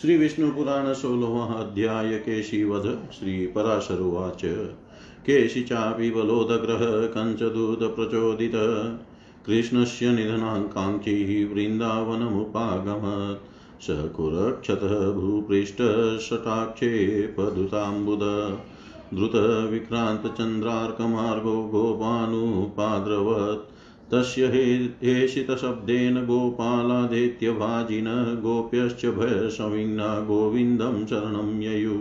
श्री विष्णु पुराण सोलह अध्याय केशीवध श्री पराशरुवाच। केशि चापि बलोदग्रह कञ्चदूत प्रचोदित। कृष्णस्य निधनाङ्काङ्क्षी वृन्दावनमुपागमत्। स कुरक्षतः भूपृष्ठशटाक्षेपधुताम्बुद द्रुतविक्रान्तचन्द्रार्कमार्गो गोपानुपाद्रवत्। तस्य हेषितशब्देन गोपालादेत्यभाजिन गोप्यश्च भयसंविघ्ना गोविन्दं शरणं ययु।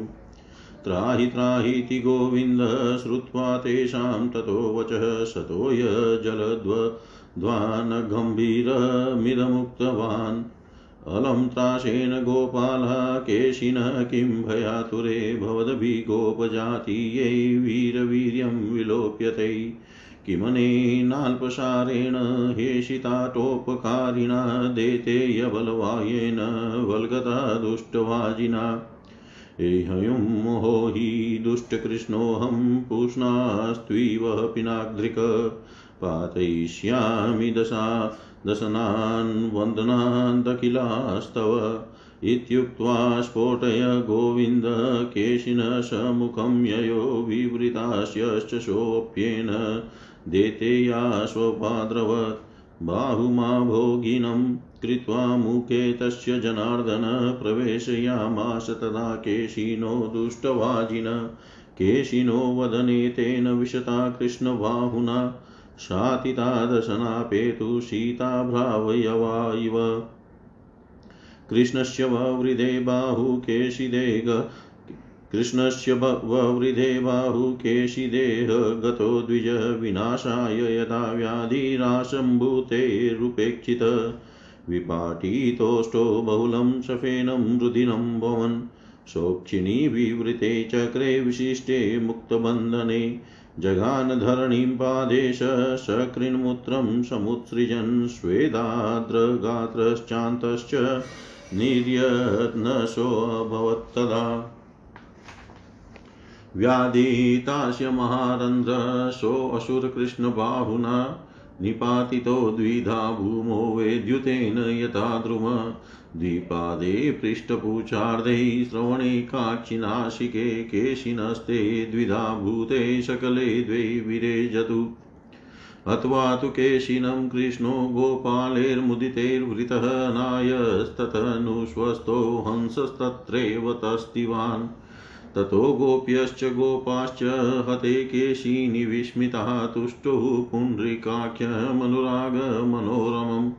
त्राहि त्राहीति गोविन्द श्रुत्वा तेषां ततो वचः सतोय जलध्वध्वानगम्भीरमिदमुक्तवान्। अलं त्रासेन गोपालः केशिनः किं भयातुरे भवद्भिगोपजातीयै वीरवीर्यं विलोप्यते। किमनेनाल्पसारेण हेषिताटोपकारिणा देतेयबलवायेन वल्गता दुष्टवाजिना। एहयुं मोहो हि दुष्टकृष्णोऽहं पूष्णास्त्वीव पिनाग्धृक् पातयिष्यामि दशा दशनान् वन्दनान्तकिलास्तव इत्युक्त्वा स्फोटय गोविन्द केशिनः सम्मुखं ययो विवृतास्यश्च सोऽप्येन। देतेयाश्वपाद्रवत् बाहुमा भोगिनं कृत्वा मुखे तस्य जनार्दन प्रवेशयामास तदा केशिनो दुष्टवाजिन। केशिनो वदने तेन विशता कृष्णबाहुना शातिता दशनापेतु सीताभ्रावयवा इव। कृष्णस्य ववृधे बाहु केशिदेग कृष्णस्य ववृधे बाहुकेशिदेह गतो द्विज विनाशाय यदा व्याधिराशम्भूतेरुपेक्षित विपाटितोष्टो बहुलं सफेनं रुदिनं भवन् शोक्षिणी विवृते चक्रे विशिष्टे मुक्तबन्धने जघानधरणीं पादेश सकृन्मूत्रं समुत्सृजन् स्वेदाद्रगात्रश्चान्तश्च निर्यत्नशोऽभवत्तदा व्याधितास्य महारन्ध्रसोऽसुरकृष्णबाहुना निपातितो द्विधा भूमो वेद्युतेन यथा द्रुम द्विपादे पृष्ठपूचार्धैः श्रवणे काक्षिनाशिके केशिनस्ते द्विधा भूते सकले द्वे विरेजतु। अथवा तु केशिनं कृष्णो गोपालैर्मुदितैर्वृतः नायस्ततनुस्वस्थो हंसस्तत्रैव तस्तिवान्। ततो गोप्यश्च गोपाश्च हते केशिनि विस्मिताः तुष्टुः पुण्ड्रिकाख्यमनुरागमनोरमम्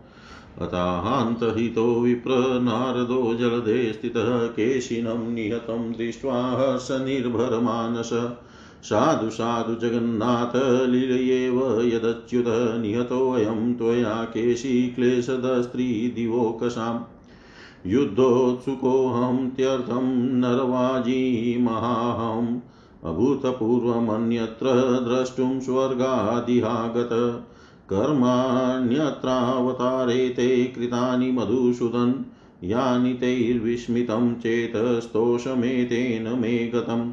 अताहान्तहितो विप्र नारदो जलधे स्थितः केशिनं निहतं दृष्ट्वा हर्षनिर्भरमानस। साधु साधु जगन्नाथ लीलयेव यदच्युत निहतोऽयं त्वया केशी क्लेशदस्त्रीदिवोकसाम्। युद्धोत्सुकोऽहं त्यर्थं नरवाजीमहाहम् अभूतपूर्वमन्यत्र द्रष्टुं स्वर्गादिहागत। कर्माण्यत्रावतारे ते कृतानि मधुसूदन्। यानि तैर्विस्मितं चेतस्तोषमेतेन मे गतम्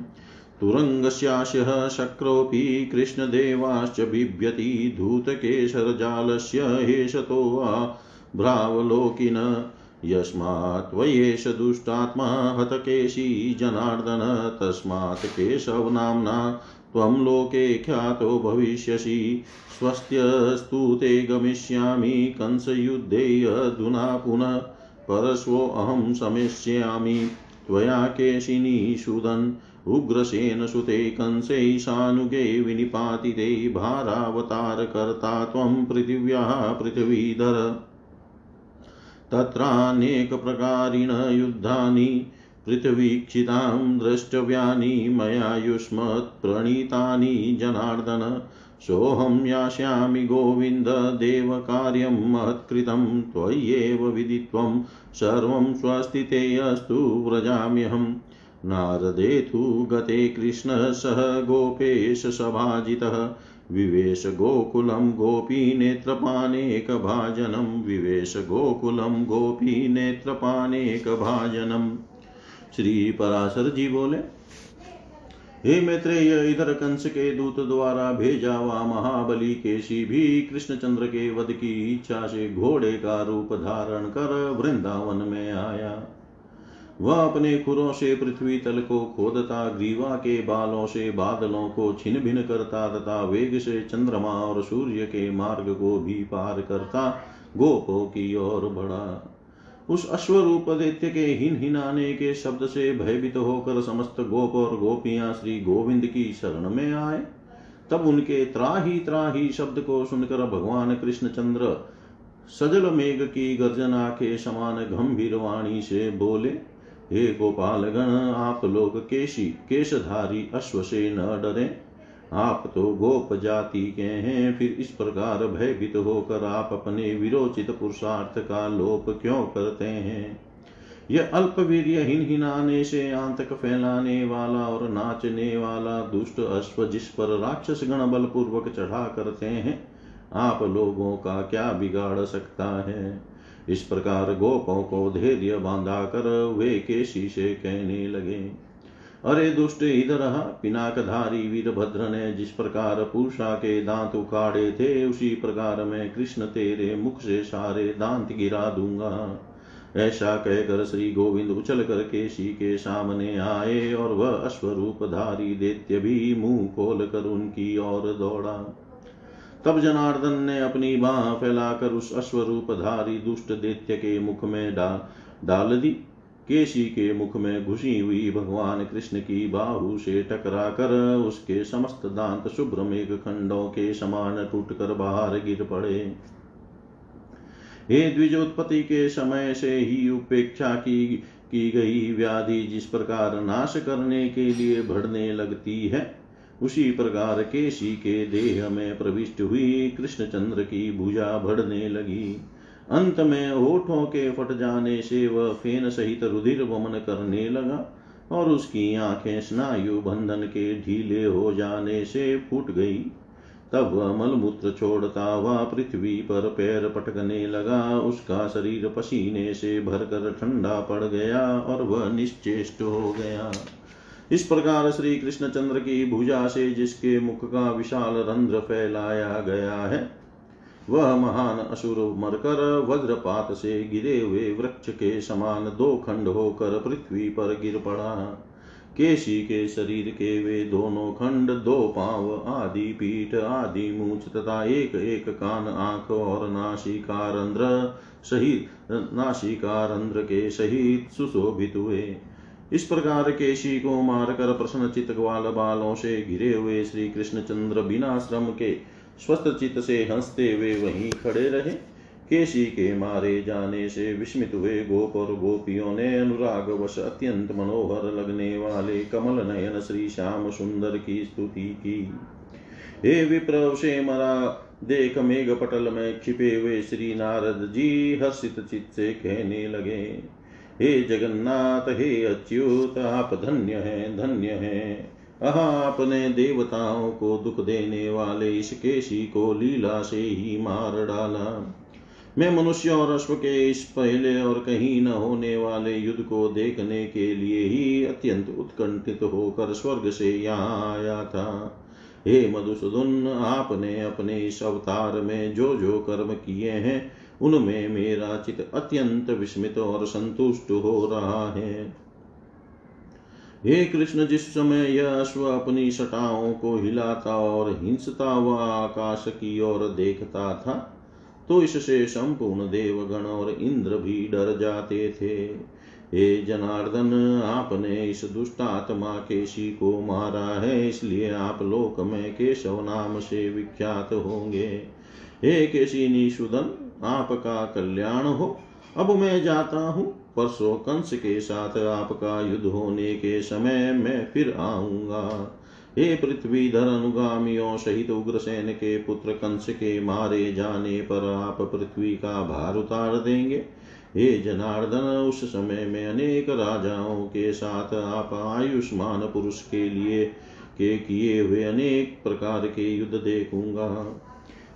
तुरङ्गस्याशः शक्रोऽपि कृष्णदेवाश्च बिभ्यति धूतकेशरजालस्य हेशतो भ्रावलोकिन। यस्मात् त्वयेष दुष्टात्मा हतकेशी जनार्दन, तस्मात् केशवनाम्ना त्वं लोके ख्यातो भविष्यसि। स्वस्त्यस्तु ते गमिष्यामि, कंसयुद्धे अधुना पुनः परश्वोऽहं शमिष्यामि त्वया केशिनीषुदन् उग्रसेन सुते कंसै सानुगे विनिपातिते, भारावतारकर्ता त्वं पृथिव्याः पृथिवीधर। तत्रानेकप्रकारिण युद्धानि पृथ्वीक्षितां द्रष्टव्यानि मया युष्मत्प्रणीतानि जनार्दन। सोऽहं यास्यामि देवकार्यं महत्कृतं, त्वय्येव विदित्वं, सर्वं स्वस्तिते अस्तु व्रजाम्यहम् नारदेतु गते कृष्णः, सह गोपेश सभाजितः विवेश गोकुलं गोपीनेत्रपानेकभाजनं विवेश गोकुलं गोपीनेत्रपानेकभाजनम् श्री पराशर जी बोले, हे मैत्रेय, इधर कंस के दूत द्वारा भेजा हुआ महाबली केशी भी कृष्णचंद्र के वध की इच्छा से घोड़े का रूप धारण कर वृंदावन में आया। वह अपने खुरों से पृथ्वी तल को खोदता, ग्रीवा के बालों से बादलों को छिन भिन करता तथा वेग से चंद्रमा और सूर्य के मार्ग को भी पार करता, गोपों की ओर बढ़ा। उस अश्वरूप दैत्य के हिन हिनाने के शब्द से भयभीत होकर समस्त गोप और गोपियाँ श्री गोविंद की शरण में आए। तब उनके त्राही त्राही शब्द को सुनकर भगवान कृष्ण चंद्र सजल मेघ की गर्जना के समान गंभीर वाणी से बोले हे गोपाल गण, आप लोग केशी, केशधारी, अश्व से न डरे। आप तो गोप जाति के हैं, फिर इस प्रकार भयभीत होकर आप अपने विरोचित पुरुषार्थ का लोप क्यों करते हैं? यह अल्पवीर्य हिन हिनाने से आंतक फैलाने वाला और नाचने वाला दुष्ट अश्व जिस पर राक्षस गण बलपूर्वक चढ़ा करते हैं, आप लोगों का क्या बिगाड़ सकता है? इस प्रकार गोपों को धैर्य बांधा कर वे केशी से कहने लगे। अरे दुष्ट, इधर पिनाकधारी वीरभद्र ने जिस प्रकार पूषा के दांत उखाड़े थे, उसी प्रकार मैं कृष्ण तेरे मुख से सारे दांत गिरा दूँगा। ऐसा कहकर श्री गोविंद उछल कर केशी के सामने आए और वह अश्वरूपधारी दैत्य भी मुँह खोल कर उनकी ओर दौड़ा। तब जनार्दन ने अपनी बाह फैलाकर उस अश्वरूपधारी दुष्ट दैत्य के मुख में डाल डाल दी। केशी के मुख में घुसी हुई भगवान कृष्ण की बाहु से टकरा कर उसके समस्त दांत शुभ्र मेघ खंडों के समान टूट कर बाहर गिर पड़े। हे द्विजोत्पत्ति के समय से ही उपेक्षा की की गई व्याधि जिस प्रकार नाश करने के लिए बढ़ने लगती है उसी प्रकार केशी के देह में प्रविष्ट हुई कृष्णचंद्र की भुजा बढ़ने लगी। अंत में होठों के फट जाने से वह फेन सहित रुधिर वमन करने लगा और उसकी आँखें स्नायु बंधन के ढीले हो जाने से फूट गई। तब वह मलमूत्र छोड़ता हुआ पृथ्वी पर पैर पटकने लगा। उसका शरीर पसीने से भरकर ठंडा पड़ गया और वह निश्चेष्ट हो गया। इस प्रकार श्री कृष्ण चंद्र की भुजा से जिसके मुख का विशाल रंध्र फैलाया गया है, वह महान असुर मरकर वज्रपात से गिरे हुए वृक्ष के समान दो खंड होकर पृथ्वी पर गिर पड़ा। केशी के शरीर के वे दोनों खंड, दो पाँव, आदि पीठ, आदि मूछ तथा एक एक कान, आँख और नासिका रंध्र सहित नासिका रंध्र के सहित सुशोभित हुए। इस प्रकार केशी को मारकर प्रश्न चित ग्वाल बालों से घिरे हुए श्री कृष्ण चंद्र बिना श्रम के स्वस्थ चित से हँसते हुए वहीं खड़े रहे। केशी के मारे जाने से विस्मित हुए गोप और गोपियों ने अनुराग वश अत्यंत मनोहर लगने वाले कमल नयन श्री श्याम सुंदर की स्तुति की। हे विप्र से मरा, देख मेघ पटल में छिपे हुए श्री नारद जी हर्षित चित से कहने लगे। हे जगन्नाथ, हे अच्युत, आप धन्य हैं धन्य हैं। अह आपने देवताओं को दुख देने वाले इस केशी को लीला से ही मार डाला। मैं मनुष्य और अश्व के इस पहले और कहीं न होने वाले युद्ध को देखने के लिए ही अत्यंत उत्कंठित होकर स्वर्ग से यहाँ आया था। हे मधुसूदन, आपने अपने इस अवतार में जो जो कर्म किए हैं उनमें मेरा चित अत्यंत विस्मित और संतुष्ट हो रहा है। हे कृष्ण, जिस समय यह अश्व अपनी सटाओं को हिलाता और हिंसता व आकाश की ओर देखता था तो इससे संपूर्ण देवगण और इंद्र भी डर जाते थे। हे जनार्दन, आपने इस दुष्टात्मा केशी को मारा है, इसलिए आप लोक में केशव नाम से विख्यात होंगे। हे केशी निषुदन आपका कल्याण हो। अब मैं जाता हूँ परसों कंस के साथ आपका युद्ध होने के समय मैं फिर आऊँगा। हे पृथ्वीधर अनुगामियों सहित उग्रसेन के पुत्र कंस के मारे जाने पर आप पृथ्वी का भार उतार देंगे। हे जनार्दन, उस समय में अनेक राजाओं के साथ आप आयुष्मान पुरुष के लिए के किए हुए अनेक प्रकार के युद्ध देखूँगा।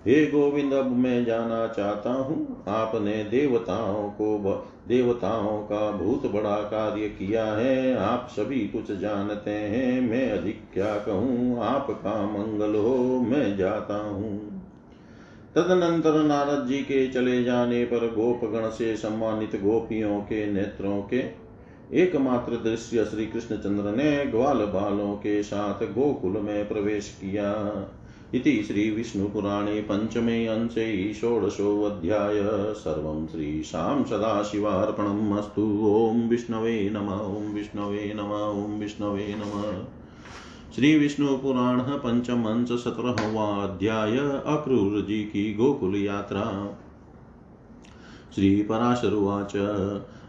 हे गोविंद अब मैं जाना चाहता हूँ। आपने देवताओं को देवताओं का बहुत बड़ा कार्य किया है। आप सभी कुछ जानते हैं। मैं अधिक क्या कहूँ? आपका मंगल हो, मैं जाता हूँ। तदनंतर नारद जी के चले जाने पर गोपगण से सम्मानित गोपियों के नेत्रों के एकमात्र दृश्य श्री कृष्णचंद्र ने ग्वाल बालों के साथ गोकुल में प्रवेश किया। इति श्रीविष्णुपुराणे पञ्चमे अंशे षोडशोऽध्याय। सर्वं श्रीशां सदाशिवार्पणम् अस्तु। ॐ विष्णवे नम, ॐ विष्णवे नम, ॐ विष्णवे नमः। श्री विष्णु पुराण पंचम अंश सत्रहवा अध्याय। की गोकुल यात्रा। श्री पराशरुवाच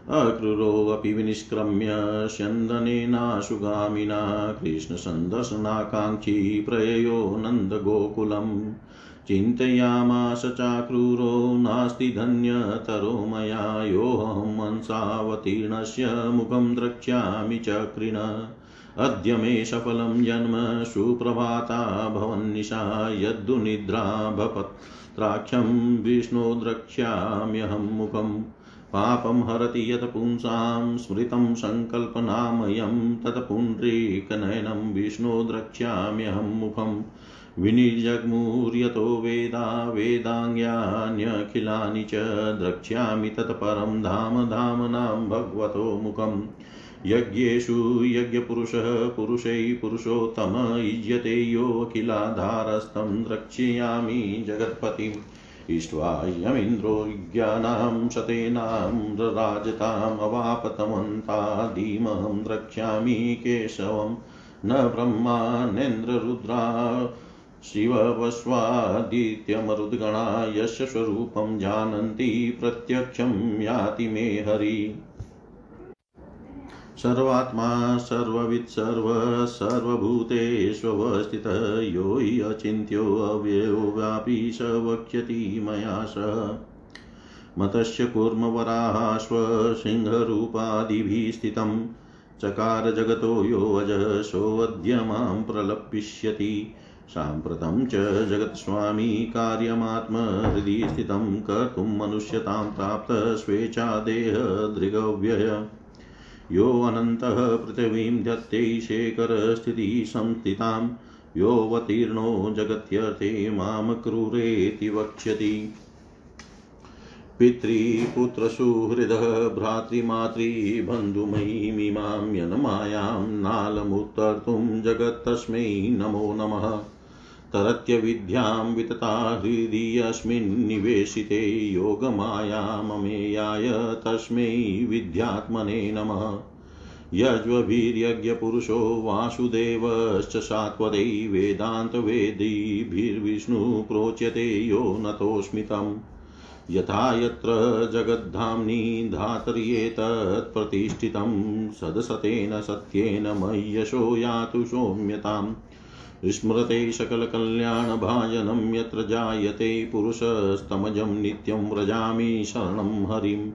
अक्रूरोऽपि विनिष्क्रम्य स्यन्दनेनाशुगामिना कृष्णसन्दर्शनाकाङ्क्षी प्रययो नन्दगोकुलम् चिन्तयामास चाक्रूरो नास्ति धन्यतरो मया योऽहं हंसावतीर्णस्य मुखं द्रक्ष्यामि चक्रिण। अद्य मे सफलं जन्म सुप्रभाता भवन्निशा यद्दुनिद्रा भपत्राख्यं विष्णो द्रक्ष्याम्यहं मुखम्। पापं हरति यत् पुंसां स्मृतं सङ्कल्पनामयं तत् विष्णो द्रक्ष्याम्यहं मुखम् विनिर्जग्मुर्यतो वेदा वेदाङ्ग्यान्यखिलानि च द्रक्ष्यामि तत् परं धाम धामनां भगवतो मुखम् यज्ञेषु यज्ञपुरुषः पुरुषै पुरुषोत्तम युज्यते योऽखिलाधारस्तं द्रक्ष्यामि जगत्पतिम् इष्ट्वा यमिन्द्रो राजतामवापतमन्ता धीमहं द्रक्ष्यामि केशवं न ब्रह्मानेन्द्ररुद्रा शिववस्वादित्यमरुद्गणा यस्य स्वरूपं जानन्ति प्रत्यक्षं याति मे हरि। सर्वात्मा सर्ववित् सर्व, सर्वभूतेष्वस्थितः, यो हि अचिन्त्योऽव्ययो व्यापी स वक्ष्यति मया सह। मतस्य कूर्मवराहाश्वसिंहरूपादिभिः स्थितं चकार जगतो योऽजः, सोऽद्य माँ प्रलपिष्यति साम्प्रतं च जगत्स्वामी कार्यमात्महृदि स्थितं कर्तुं मनुष्यतां प्राप्त स्वेच्छादेहदृगव्यय योऽनन्तः पृथिवीं धत्ते शेखरस्थितिः संस्थितां योऽवतीर्णो जगत्यर्थे माँ क्रूरेति वक्ष्यति। पितृपुत्रसुहृदः भ्रातृमातृबन्धुमयीमिमां यन्मायां नालमुत्तर्तुं जगत्तस्मै नमो नमः। तरत्यविद्यां वितता हृदि अस्मिन्निवेशिते योगमायाममेयाय तस्मै विद्यात्मने नमः। यज्वभिर्यज्ञपुरुषो वासुदेवश्च सात्वदै वेदान्तवेदीभिर्विष्णुः यो नतोऽस्मितम्। यथा यत्र जगद्धाम्नि धातर्येतत्प्रतिष्ठितं सदसतेन सत्येन मह्यशो यातु सौम्यताम्। स्मृते सकलकल्याणभाजनं यत्र जायते पुरुषस्तमजं नित्यं व्रजामि शरणं हरिं।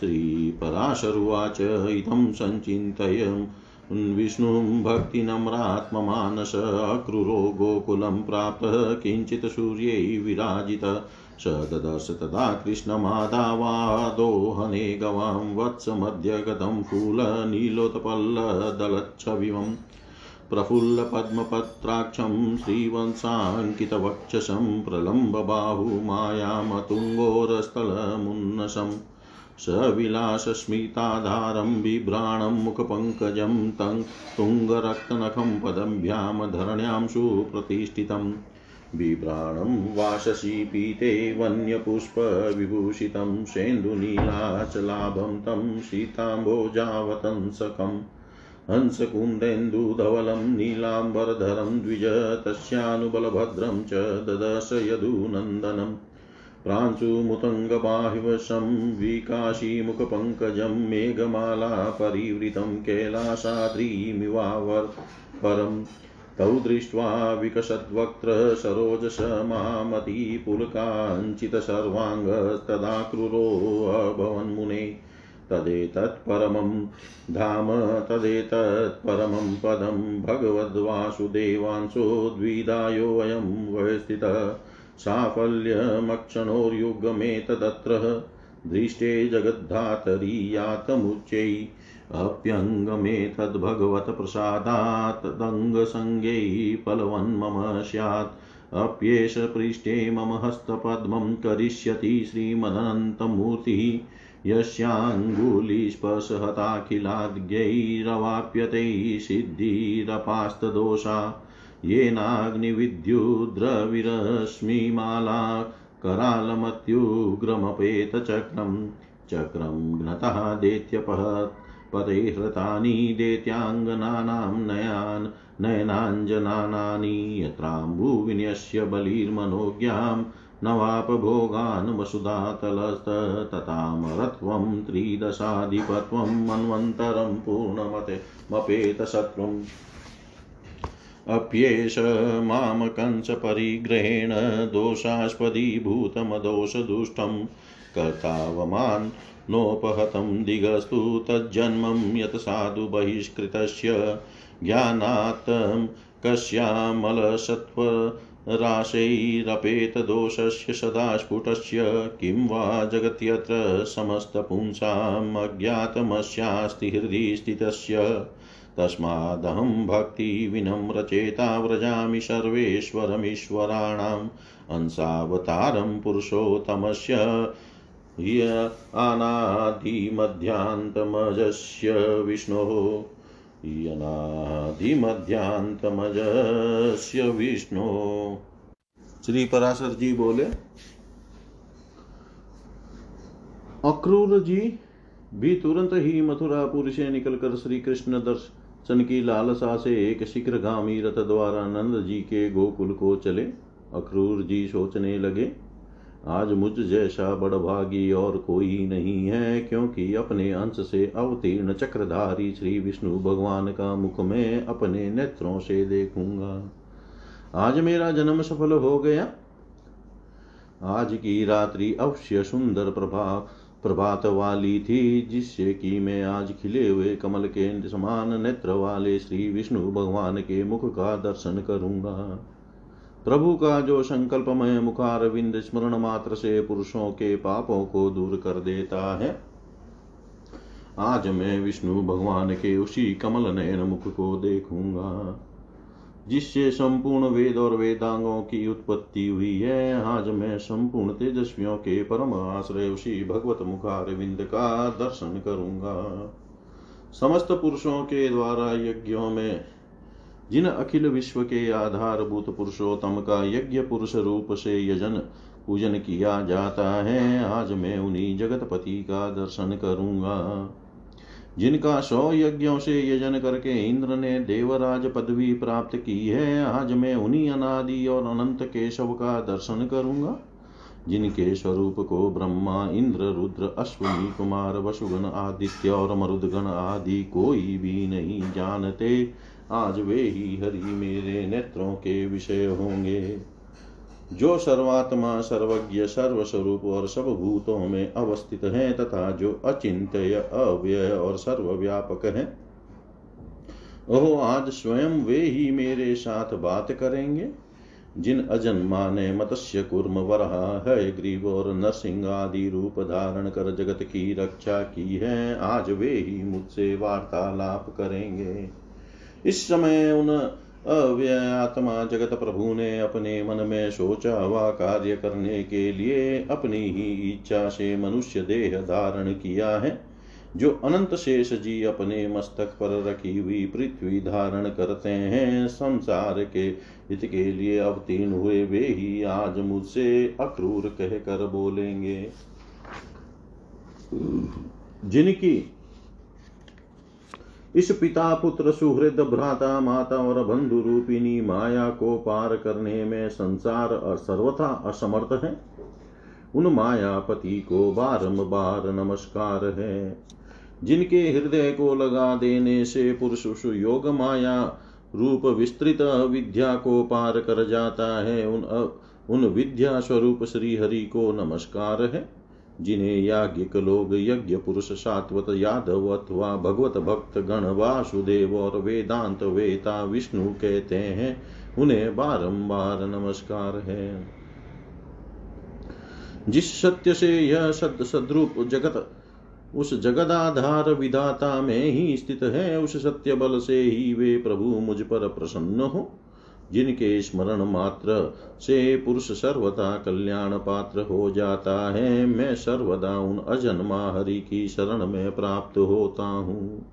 श्रीपराशरुवाच इदं सञ्चिन्तय विष्णुं भक्तिनम्रात्ममानस अक्रूरो गोकुलं प्राप्तः। किञ्चित् सूर्यै विराजित। स ददर्श तदा कृष्णमादावादोहने गवां। वत्समध्यगतं फूलनीलोत्पल्लदलच्छविमम्। प्रफुल्लपद्मपत्राक्षं श्रीवंशाङ्कितवक्षसं प्रलम्बबाहुमायामतुङ्गोरस्थलमुन्नसम् सविलासस्मिताधारं बिभ्राणं मुखपङ्कजं तं तुङ्गरक्तनखं पदभ्यां धरण्यां सुप्रतिष्ठितम् बिभ्राणं वाशसी पीते वन्यपुष्पविभूषितं सेन्दुनीलाचलाभं तं सीताम्भोजावतंसकम् हंसकुण्डेन्दुधवलं, नीलाम्बरधरं द्विज, तस्यानुबलभद्रं च ददश यदुनन्दनम् प्रांशुमुतङ्गबाह्वशं विकाशीमुखपङ्कजं मेघमाला परिवृतं कैलासाद्रिमिवावर् परम् तौ दृष्ट्वा विकसद्वक्त्र सरोजसमामती पुलकाञ्चितसर्वाङ्गस्तदाक्रूरोऽभवन्मुने तदेतत्परमं धाम तदेतत्परमं पदं भगवद्वासुदेवांशो द्विधायोऽयं व्यस्थितः साफल्यमक्षणोर्युगमेतदत्र दृष्टे जगद्धातरीयातमुच्चै अप्यङ्गमेतद्भगवत्प्रसादात् तदङ्गसङ्गै फलवन्मम स्यात्। अप्येष पृष्ठे मम हस्तपद्मं करिष्यति श्रीमदनन्तमूर्तिः। यस्याङ्गुलिस्पर्शहताखिलाद्यैरवाप्यते सिद्धिरपास्तदोषा। येनाग्निविद्युद्रविरश्मिमाला करालमत्युग्रमपेतचक्रं। चक्रं घ्नतः दैत्यपहत्। पते हृतानि दैत्याङ्गनानां नयान् नयनाञ्जनानानि। यत्राम्बुविन्यस्य बलिर्मनोज्ञां नवापभोगान् वसुधातलस्ततामरत्वं त्रिदशाधिपत्वं, मन्वन्तरं पूर्णमते मपेतशत्रुम् अप्येष माँ कंसपरिग्रहेण दोषास्पदीभूतमदोषदुष्टं। कर्तावमान् नोपहतं दिगस्तु तज्जन्मं यत् साधु बहिष्कृतस्य ज्ञानात् कस्यामलसत्त्वराशैरपेतदोषस्य सदा स्फुटस्य किं वा जगत्यत्र समस्तपुंसाम् अज्ञातमस्यास्ति हृदि स्थितस्य। तस्मादहं भक्तिविनम्रचेता व्रजामि सर्वेश्वरमीश्वराणाम् अंसावतारं पुरुषोत्तमस्य अनादिमध्यान्तमजस्य विष्णोः। अनादिमध्यान्तमजस्य विष्णु। श्री पराशर जी बोले, अक्रूर जी, भी तुरंत ही मथुरापुर से निकलकर श्री कृष्ण दर्शन की लालसा से एक शीघ्रगामी रथ द्वारा नंद जी के गोकुल को चले। अक्रूर जी सोचने लगे आज मुझ जैसा बड़भागी और कोई नहीं है, क्योंकि अपने अंश से अवतीर्ण चक्रधारी श्री विष्णु भगवान का मुख में अपने नेत्रों से देखूँगा। आज मेरा जन्म सफल हो गया। आज की रात्रि अवश्य सुंदर प्रभा, प्रभात वाली थी, जिससे कि मैं आज खिले हुए कमल के समान नेत्र वाले श्री विष्णु भगवान के मुख का दर्शन करूँगा। प्रभु का जो संकल्पमय मुखारविंद स्मरण मात्र से पुरुषों के पापों को दूर कर देता है। आज मैं विष्णु भगवान के उसी कमल नयन मुख को देखूँगा, जिससे संपूर्ण वेद और वेदांगों की उत्पत्ति हुई है। आज मैं संपूर्ण तेजस्वियों के परम आश्रय उसी भगवत मुखार मुखारविंद का दर्शन करूँगा। समस्त पुरुषों के द्वारा यज्ञों में जिन अखिल विश्व के आधारभूत पुरुषोत्तम का यज्ञ पुरुष रूप से यजन पूजन किया जाता है, आज मैं उन्हीं जगतपति का दर्शन करूँगा। जिनका सौ यज्ञों से यजन करके इंद्र ने देवराज पदवी प्राप्त की है, आज मैं उन्हीं अनादि और अनंत केशव का दर्शन करूँगा। जिनके स्वरूप को ब्रह्मा, इंद्र, रुद्र, अश्विनी, कुमार, वसुगण, आदित्य और मरुदगण आदि कोई भी नहीं जानते आज वे ही हरि मेरे नेत्रों के विषय होंगे। जो सर्वात्मा, सर्वज्ञ, सर्वस्वरूप और सब भूतों में अवस्थित हैं तथा जो अचिंत्य, अव्यय और सर्वव्यापक है, ओह, आज स्वयं वे ही मेरे साथ बात करेंगे। जिन अजन्मा ने मत्स्य कुर्म, वरहा है ग्रीव और नरसिंह आदि रूप धारण कर जगत की रक्षा की है, आज वे ही मुझसे वार्तालाप करेंगे। इस समय उन अव्ययात्मा जगत प्रभु ने अपने मन में सोचा हुआ कार्य करने के लिए अपनी ही इच्छा से मनुष्य देह धारण किया है, जो अनंत शेष जी अपने मस्तक पर रखी हुई पृथ्वी धारण करते हैं। संसार के हित के लिए अवतीर्ण हुए वे ही आज मुझसे अक्रूर कहकर बोलेंगे। जिनकी इस पिता पुत्र सुहृद भ्राता माता और बंधु रूपिणी माया को पार करने में संसार सर्वथा असमर्थ है। उन मायापति को बारंबार नमस्कार है। जिनके हृदय को लगा देने से पुरुष योग माया रूप विस्तृत विद्या को पार कर जाता है। उन उन विद्या स्वरूप श्री हरि को नमस्कार है। जिन्हें याज्ञिक लोग यज्ञ पुरुष सात्वत यादव अथवा भगवत भक्त गण वासुदेव और वेदांत वेता विष्णु कहते हैं, उन्हें बारंबार नमस्कार है। जिस सत्य से यह सद सद्रूप जगत, उस जगदाधार विधाता में ही स्थित है, उस सत्य बल से ही वे प्रभु मुझ पर प्रसन्न हो। जिनके स्मरण मात्र से पुरुष सर्वदा कल्याण पात्र हो जाता है, मैं सर्वदा उन अजन्मा हरि की शरण में प्राप्त होता हूँ।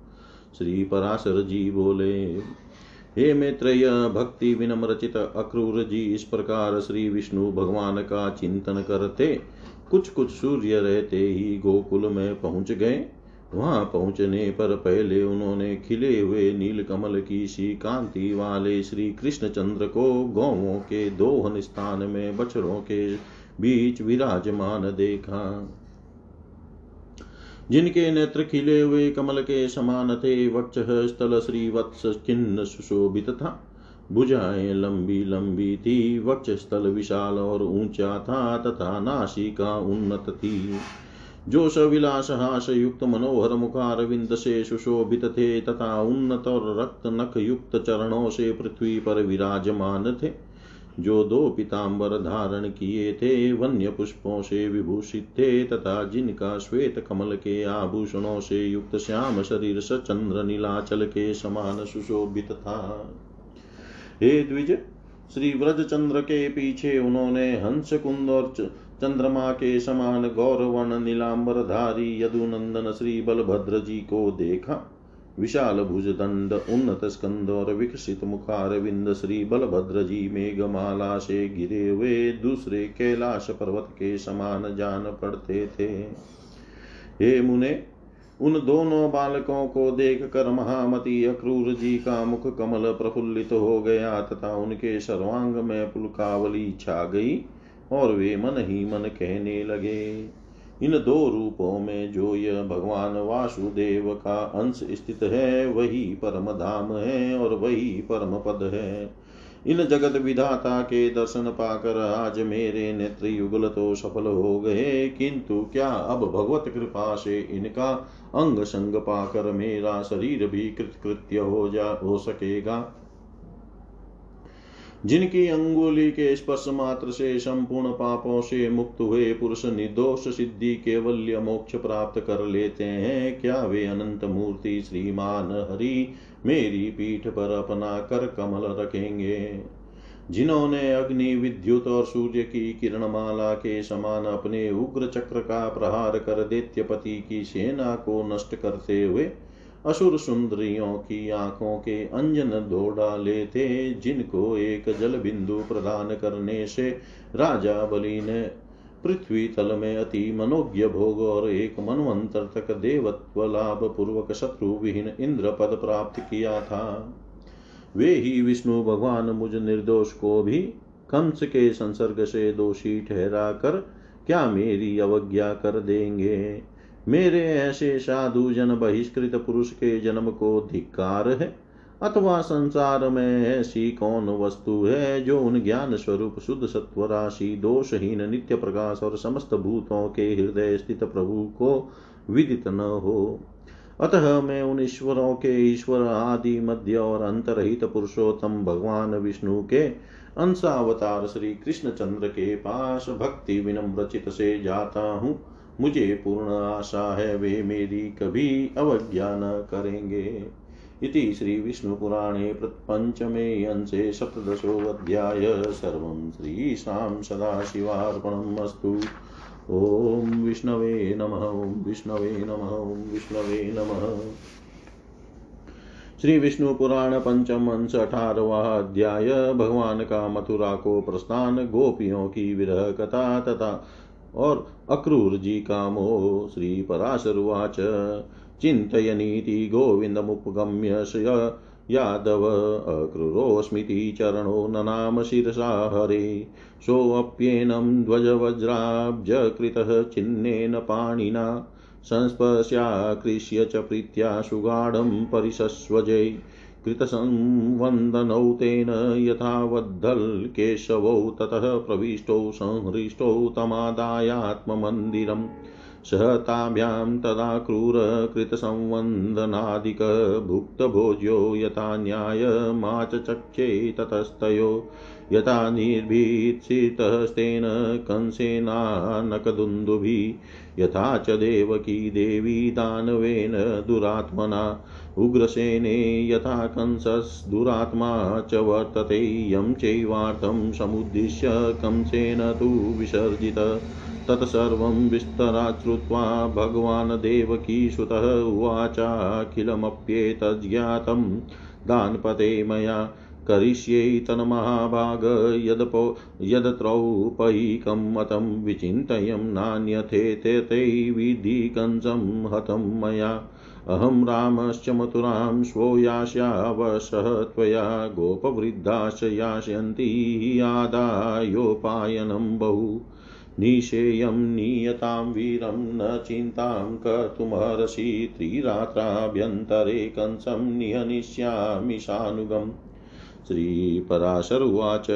श्री पराशर जी बोले, हे मैत्रेय, भक्ति विनम्रचित अक्रूर जी, इस प्रकार श्री विष्णु भगवान का चिंतन करते कुछ कुछ सूर्य रहते ही गोकुल में पहुँच गए। वहाँ पहुँचने पर पहले उन्होंने खिले हुए नील कमल की सी कांति वाले श्री कृष्ण चंद्र को गौवों के दोहन स्थान में बछड़ों के बीच विराजमान देखा। जिनके नेत्र खिले हुए कमल के समान थे, वक्ष स्थल श्री वत्स चिन्ह सुशोभित था। भुजाएँ लंबी लंबी थी वक्ष स्थल विशाल और ऊँचा था, तथा नासिका उन्नत थी। जो सविलास हास युक्त मनोहर मुखारविंद से सुशोभित थे तथा उन्नत और रक्त नख युक्त चरणों से पृथ्वी पर विराजमान थे जो दो पिताम्बर धारण किए थे वन्य पुष्पों से विभूषित थे तथा जिनका श्वेत कमल के आभूषणों से युक्त श्याम शरीर स सचंद्र नीलाचल के समान सुशोभित था। हे द्विज, श्री व्रज चंद्र के पीछे उन्होंने हंस कुंद और चंद्रमा के समान गौरवर्ण नीलांबर धारी यदुनंदन श्री बलभद्र जी को देखा। विशाल भुज दंड उन्नत स्कंद और विकसित मुखार विंद श्री बलभद्र जी मेघमाला से गिरे हुए दूसरे कैलाश पर्वत के समान जान पड़ते थे। हे मुने, उन दोनों बालकों को देख कर महामती अक्रूर जी का मुख कमल प्रफुल्लित हो गया तथा उनके सर्वांग में पुलकावली छा गई। और वे मन ही मन कहने लगे, इन दो रूपों में जो यह भगवान वासुदेव का अंश स्थित है, वही परम धाम है और वही परम पद है। इन जगत विधाता के दर्शन पाकर आज मेरे नेत्र युगल तो सफल हो गए, किंतु क्या अब भगवत कृपा से इनका अंग संग पाकर मेरा शरीर भी कृतकृत्य हो जा, हो सकेगा? जिनकी अंगुली के स्पर्श मात्र से संपूर्ण पापों से मुक्त हुए पुरुष निर्दोष सिद्धि केवल्य मोक्ष प्राप्त कर लेते हैं, क्या वे अनंत मूर्ति श्रीमान हरि मेरी पीठ पर अपना कर कमल रखेंगे? जिन्होंने अग्नि, विद्युत और सूर्य की किरणमाला के समान अपने उग्र चक्र का प्रहार कर दैत्यपति की सेना को नष्ट करते हुए असुर सुंदरियों की आँखों के अंजन धो डाले थे, जिनको एक जल बिंदु प्रदान करने से राजा बलि ने पृथ्वी तल में अति मनोज्ञ भोग और एक मनवंतर तक देवत्व लाभ पूर्वक शत्रु विहीन इंद्र पद प्राप्त किया था। वे ही विष्णु भगवान मुझ निर्दोष को भी कंस के संसर्ग से दोषी ठहरा कर क्या मेरी अवज्ञा कर देंगे? मेरे ऐसे साधु जन बहिष्कृत पुरुष के जन्म को धिक्कार है? अथवा संसार में ऐसी कौन वस्तु है जो उन ज्ञान स्वरूप शुद्ध सत्व राशि, दोषहीन नित्य प्रकाश और समस्त भूतों के हृदय स्थित प्रभु को विदित न हो? अतः मैं उन ईश्वरों के ईश्वर आदि मध्य और अंतरहित पुरुषोत्तम भगवान विष्णु के अंशावतार श्री कृष्ण चंद्र के पास भक्ति विनम्रचित से जाता हूँ। मुझे पूर्ण आशा है वे मेरी कभी अवज्ञा न करेंगे। इति श्रीविष्णुपुराणे प्रपञ्चमे अंशे सप्तदशोऽध्याय सर्वं श्रीशां सदाशिवार्पणम् अस्तु। ॐ विष्णवे नमः, ॐ विष्णवे नमः, ॐ विष्णवे नमः। श्री विष्णु पुराण पंचम अंश अठारवा अध्याय। भगवान का मथुरा को प्रस्थान, गोपियों की विरह कथा तथा और अक्रूर जी कामो श्रीपराशरुवाच चिन्तयनीति गोविन्दमुपगम्य यादव अक्रूरोऽस्मिति चरणो ननाम शिरसा हरे। सोऽप्येनं ध्वजवज्राब्जकृतः चिह्नेन पाणिना। संस्पर्श्याकृष्य च प्रीत्या सुगाढं परिशस्वजै कृतसंवन्दनौ तेन यथावद्धल्केशवौ ततः प्रविष्टौ संहृष्टौ तमादायात्ममन्दिरम् सह ताभ्यां तदा क्रूरकृतसंवन्दनादिकभुक्तभोज्यो यथा न्यायमाचचक्षे ततस्तयो। यथा निर्भीत्सितस्तेन कंसेनानकदुन्दुभिः, यथा च देवकी देवी दानवेन दुरात्मना। उग्रसेने यथा कंसस्दुरात्मा च वर्तते, यं चैवार्थं समुद्दिश्य कंसेन तु विसर्जित। तत्सर्वं विस्तरात् श्रुत्वा भगवान् देवकीसुतः उवाचाखिलमप्येतज्ज्ञातं दानपते मया करिष्ये तन्महाभाग यदपो यदत्रौपैकं मतं विचिन्तयं नान्यथेते विधि कंसं हतं मया। अहं रामश्च मथुरां स्वो यास्यावशः त्वया गोपवृद्धाश्च यास्यन्ति आदायोपायनं बहु। निषेयं नियतां वीरं न चिन्तां कर्तुमर्हसि त्रिरात्राभ्यन्तरे कंसं निहनिष्यामि सानुगम् श्रीपराशर उवाच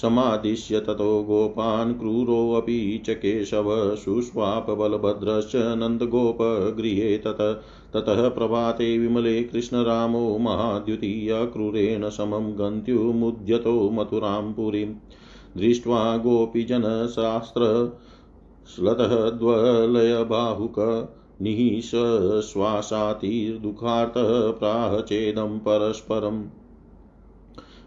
समादिश्य ततो गोपान् क्रूरोऽपि च केशव सुष्वापबलभद्रश्च नन्दगोपगृहे तत ततः प्रभाते विमले कृष्णरामो महाद्युतीय क्रूरेण समं गन्त्युमुद्यतो मथुरां पुरीम् दृष्ट्वा गोपीजनशास्त्र श्लतः द्वलयबाहुक निःश्वासातिर्दुःखार्तः प्राह चेदं परस्परम्।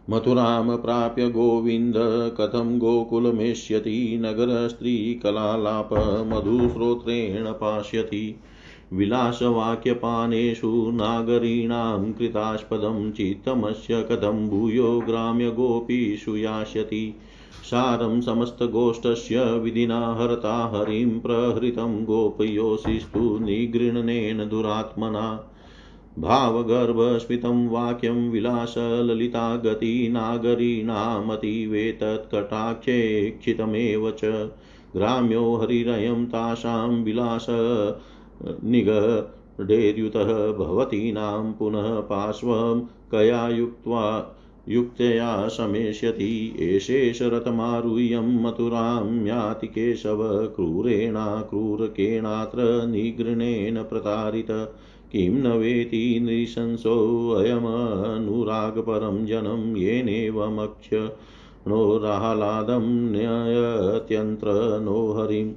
मथुरां प्राप्य गोविन्द कथं गोकुलमेष्यति नगरस्त्रीकलालापमधुश्रोत्रेण पास्यति विलासवाक्यपानेषु नागरीणां कृतास्पदं चित्तमस्य कथं भूयो ग्राम्यगोपीषु यास्यति। सारं समस्तगोष्ठस्य विधिना हरता हरिं प्रहृतं गोपयोषिस्तु निगृह्णनेन दुरात्मना। भावगर्भस्मितं वाक्यं विलासललिता च। ग्राम्यो हरिरयं तासां विलास निगडेर्युतः भवतीनां पुनः पार्श्वं कया युक्त्वा युक्तया शमेष्यति एषेष रथमारुह्यं मथुरां याति केशव क्रूरेणा क्रूरकेणात्र निगृणेन प्रतारित। किं न वेति नृशंसोऽयमनुरागपरं जनं येनेवमक्ष णोराह्लादं न्ययत्यन्त्र नो हरिम्।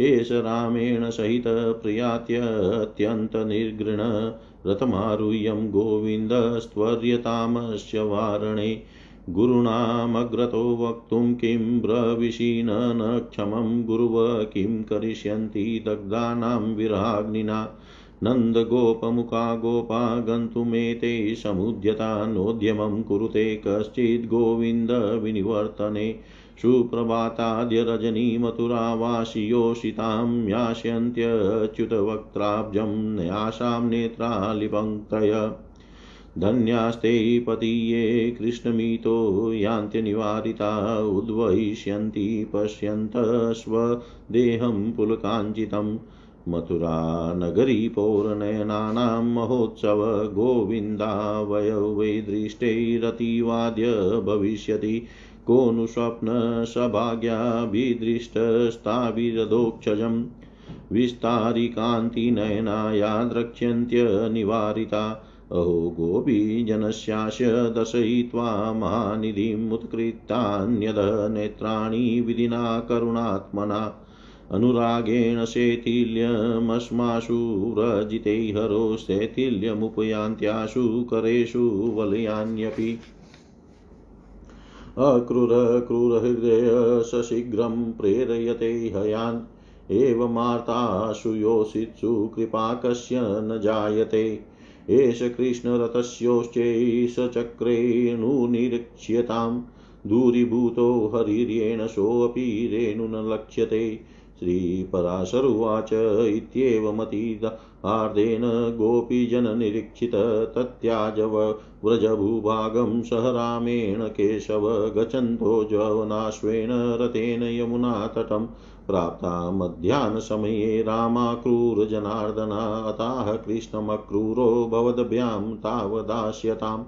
एष रामेण सहित प्रियात्यत्यन्तनिर्गृण रथमारुह्यं गोविन्दस्त्वर्यतामस्य वारणे। गुरूणामग्रतो वक्तुं किं ब्रविषि न क्षमं गुरुव किं करिष्यन्ति दग्धानां विराग्निना। नन्दगोपमुखा गोपा गन्तुमेते समुद्यता नोद्यमं कुरुते कश्चिद् गोविन्दविनिवर्तने सुप्रभाताद्य रजनीमथुरावासियोषितां यास्यन्त्यच्युतवक्त्राब्जं न्यासां नेत्रालिपङ्क्तय। धन्यास्ते पतीये कृष्णमितो यान्त्यनिवारिता उद्वहिष्यन्ति पश्यन्त स्वदेहं पुलकाञ्चितम् मथुरा नगरी पौर्णयनानां महोत्सव गोविन्दावयौ वै दृष्टैरतिवाद्य भविष्यति। को नु स्वप्नसभाग्याभिदृष्टस्ताभिरदोक्षजम् विस्तारिकान्तिनयनाया द्रक्ष्यन्त्यनिवारिता अहो गोपीजनस्यास्य दर्शयित्वा महानिधिमुत्कृतान्यद नेत्राणि विधिना करुणात्मना। अनुरागेण शैथिल्यमस्मासु व्रजिते हरो शैथिल्यमुपयान्त्याशु करेषु वलयान्यपि। अक्रूरक्रूरहृदय सशीघ्रं प्रेरयते हयान्। एवमार्ताशु योषित्सु कृपाकस्य न जायते। एष कृष्णरथस्योश्चैष चक्रेणुनिरीक्ष्यताम् दूरीभूतो हरिर्येण सोऽपि रेणु न लक्ष्यते श्रीपराशरुवाच इत्येवमतीदार्देन गोपीजननिरीक्षित तत्याजव व्रजभूभागं सह रामेण केशव गच्छन्तो जवनाश्वेन रथेन यमुनातटं प्राप्ता मध्याह्नसमये रामाक्रूरजनार्दना अताः कृष्णमक्रूरो भवद्भ्यां तावदास्यताम्।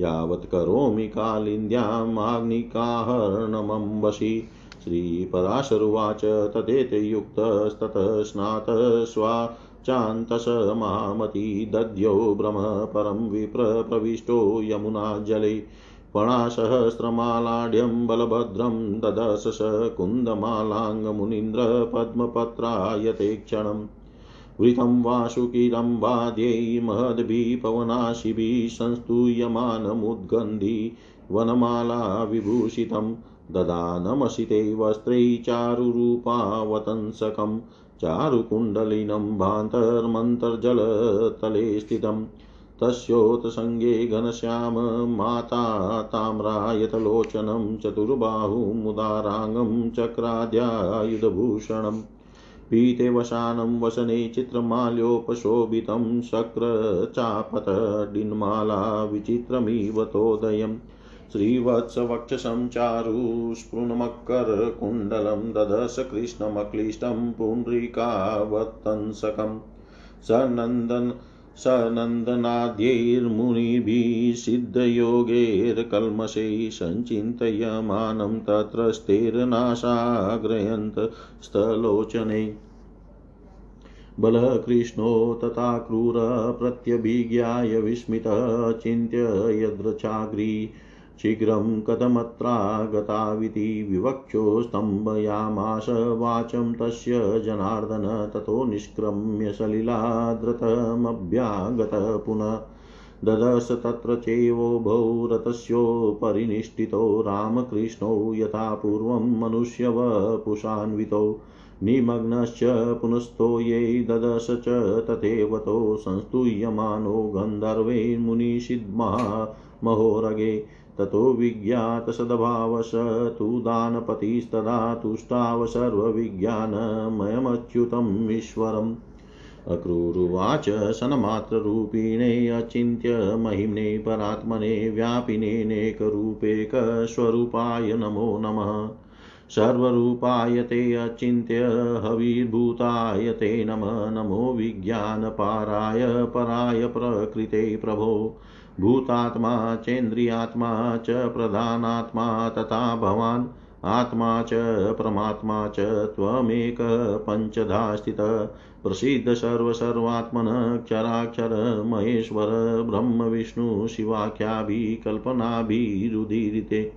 यावत् करोमि कालिन्द्यामाग्निकाहर्णमम्बसि श्रीपराशरुवाच तदेतयुक्तस्ततः स्नातः स्वा चान्तस महामती दद्यो ब्रह्म परं विप्र प्रविष्टो यमुनाजले फणासहस्रमालाढ्यं बलभद्रं ददश स कुन्दमालाङ्गमुनीन्द्र पद्मपत्रायते क्षणम्। वृतं वासुकिरम्बाद्यै महद्भिः पवनाशिभिः संस्तूयमानमुद्गन्धि वनमाला विभूषितं ददानमसिते वस्त्रै चारुरूपावतंसकं चारुकुण्डलिनं भान्तर्मन्तर्जलतले स्थितम् तस्योत्सङ्गे घनश्याम माता ताम्रायतलोचनं चतुर्बाहुमुदाराङ्गं चक्राद्यायुधभूषणम् पीते वसानं वसने चित्रमाल्योपशोभितं शक्रचापतडिन्माला विचित्रमिव तोदयम्। श्रीवत्सवक्षसं चारुस्पृणमकरकुण्डलं ददश कृष्णमक्लिष्टं पुण्ड्रिकावतंसकं सनन्दन, सनन्दनाद्यैर्मुनिभिः सिद्धयोगैर्कल्मषैः सञ्चिन्तयमानं तत्र स्थिरनाशाग्रयन्तस्थलोचने बलः कृष्णो तथा क्रूरः प्रत्यभिज्ञाय विस्मितः चिन्त्य यदृचाग्री शीघ्रं कथमत्रागताविति विवक्षो स्तम्भयामास वाचं तस्य जनार्दन ततो निष्क्रम्य सलिलाद्रतमभ्यागतः पुनः ददश तत्र चैवोभौ रथस्योपरिनिष्ठितौ रामकृष्णौ यथा पूर्वं मनुष्यवपुषान्वितौ निमग्नश्च पुनस्तो ये ददश च तथैवतो संस्तूयमानो गन्धर्वैर्मुनिषिद्मा महोरगे ततो विज्ञातसद्भावस तु दानपतिस्तदा तुष्टाव सर्वविज्ञानमयमच्युतम् ईश्वरम्। अक्रूरुवाच सन्मात्ररूपिणे अचिन्त्य महिम्ने परात्मने व्यापिनेनेकरूपेकस्वरूपाय नमो नमः। सर्वरूपाय ते अचिन्त्य हविर्भूताय ते नमः। नमो विज्ञानपाराय पराय प्रकृते प्रभो। भूतात्मा, चेन्द्रियात्मा च, प्रधानात्मा तथा भवान्। आत्मा च, परमात्मा च, त्वमेक पञ्चधा स्थितः प्रसीद सर्वसर्वात्मनः, क्षराक्षर, महेश्वर, ब्रह्म, विष्णु, शिवाख्याभिकल्पनाभिरुदीरिते।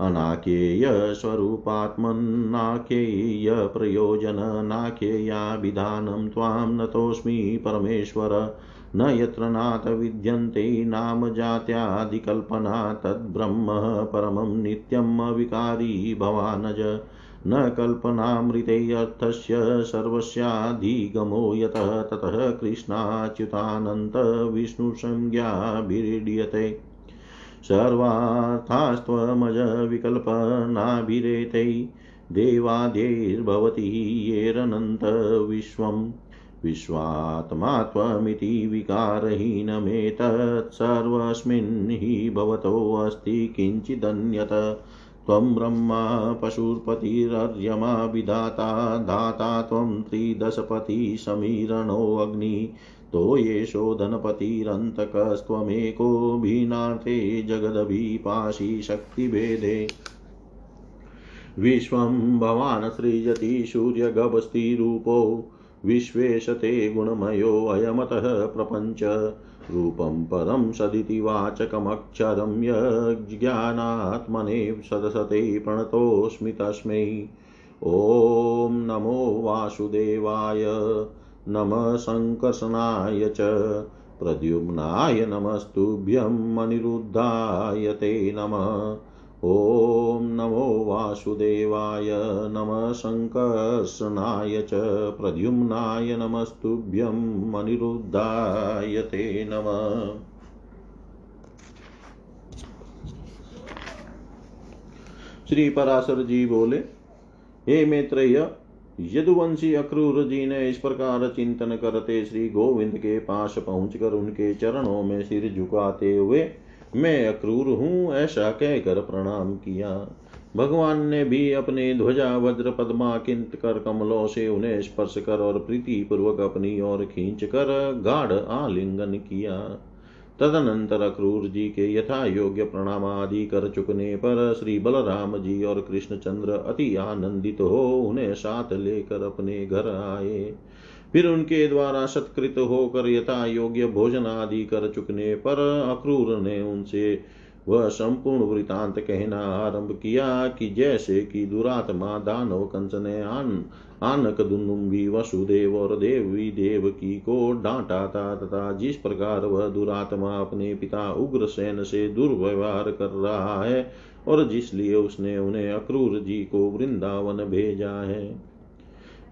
अनाख्येय स्वरूपात्मन्नाख्येय प्रयोजन नाख्येयाभिधानं त्वां नतोऽस्मि परमेश्वर। न यत्र नाथ विद्यन्ते नाम जात्यादिकल्पना तद्ब्रह्म परमं नित्यम् अविकारी भवानज। न कल्पनामृतेऽर्थस्य सर्वस्याधिगमो यतः ततः कृष्णाच्युतानन्तविष्णुसंज्ञाभिरीड्यते सर्वार्थास्त्वमज विकल्पनाभिरेतै देवाद्यैर्भवति येरनन्तविश्वम् विश्वात्मा त्वमिति विकारहीनमेतत् सर्वस्मिन् हि भवतोऽस्ति किञ्चिदन्यत। त्वं ब्रह्मा पशुपतिरर्यमा विधाता धाता त्वं त्रिदशपति समीरणोऽग्नि तो येषो धनपतिरन्तकस्त्वमेको भिन्नार्थे जगदभिपाशि शक्तिभेदे। विश्वं भवान् सृजति सूर्यगभस्तिरूपो। विश्वेशते गुणमयोऽयमतः प्रपञ्च। रूपं परं सदिति वाचकमक्षरं यज्ञानात्मने सदसते प्रणतोऽस्मि तस्मै। ॐ नमो वासुदेवाय नमः सङ्कर्षणाय च प्रद्युम्नाय नमस्तुभ्यम् अनिरुद्धाय ते नमः। ॐ नमो वासुदेवाय नमः सङ्कर्षणाय च प्रद्युम्नाय नमस्तुभ्यम् अनिरुद्धाय ते नमः। श्री पराशर जी बोले, हे मैत्रेय, यदुवंशी अक्रूर जी ने इस प्रकार चिंतन करते श्री गोविंद के पास पहुंचकर उनके चरणों में सिर झुकाते हुए मैं अक्रूर हूँ, ऐसा कहकर प्रणाम किया। भगवान ने भी अपने ध्वजा वज्र पद्मा किंत कर कमलों से उन्हें स्पर्श कर और प्रीति पूर्वक अपनी ओर खींच कर गाढ़ आलिंगन किया। तदनंतर अक्रूर जी के यथा योग्य प्रणाम आदि कर चुकने पर श्री बलराम जी और कृष्णचंद्र अति आनंदित हो उन्हें साथ लेकर अपने घर आए। फिर उनके द्वारा सत्कृत होकर यथा योग्य भोजन आदि कर चुकने पर अक्रूर ने उनसे वह संपूर्ण वृतांत कहना आरंभ किया कि जैसे कि दुरात्मा दानव कंस ने आन, आनक दुनुम्बी वसुदेव और देवी देवकी को डांटा था तथा जिस प्रकार वह दुरात्मा अपने पिता उग्र सेन से दुर्व्यवहार कर रहा है और जिसलिए उसने उन्हें अक्रूर जी को वृंदावन भेजा है।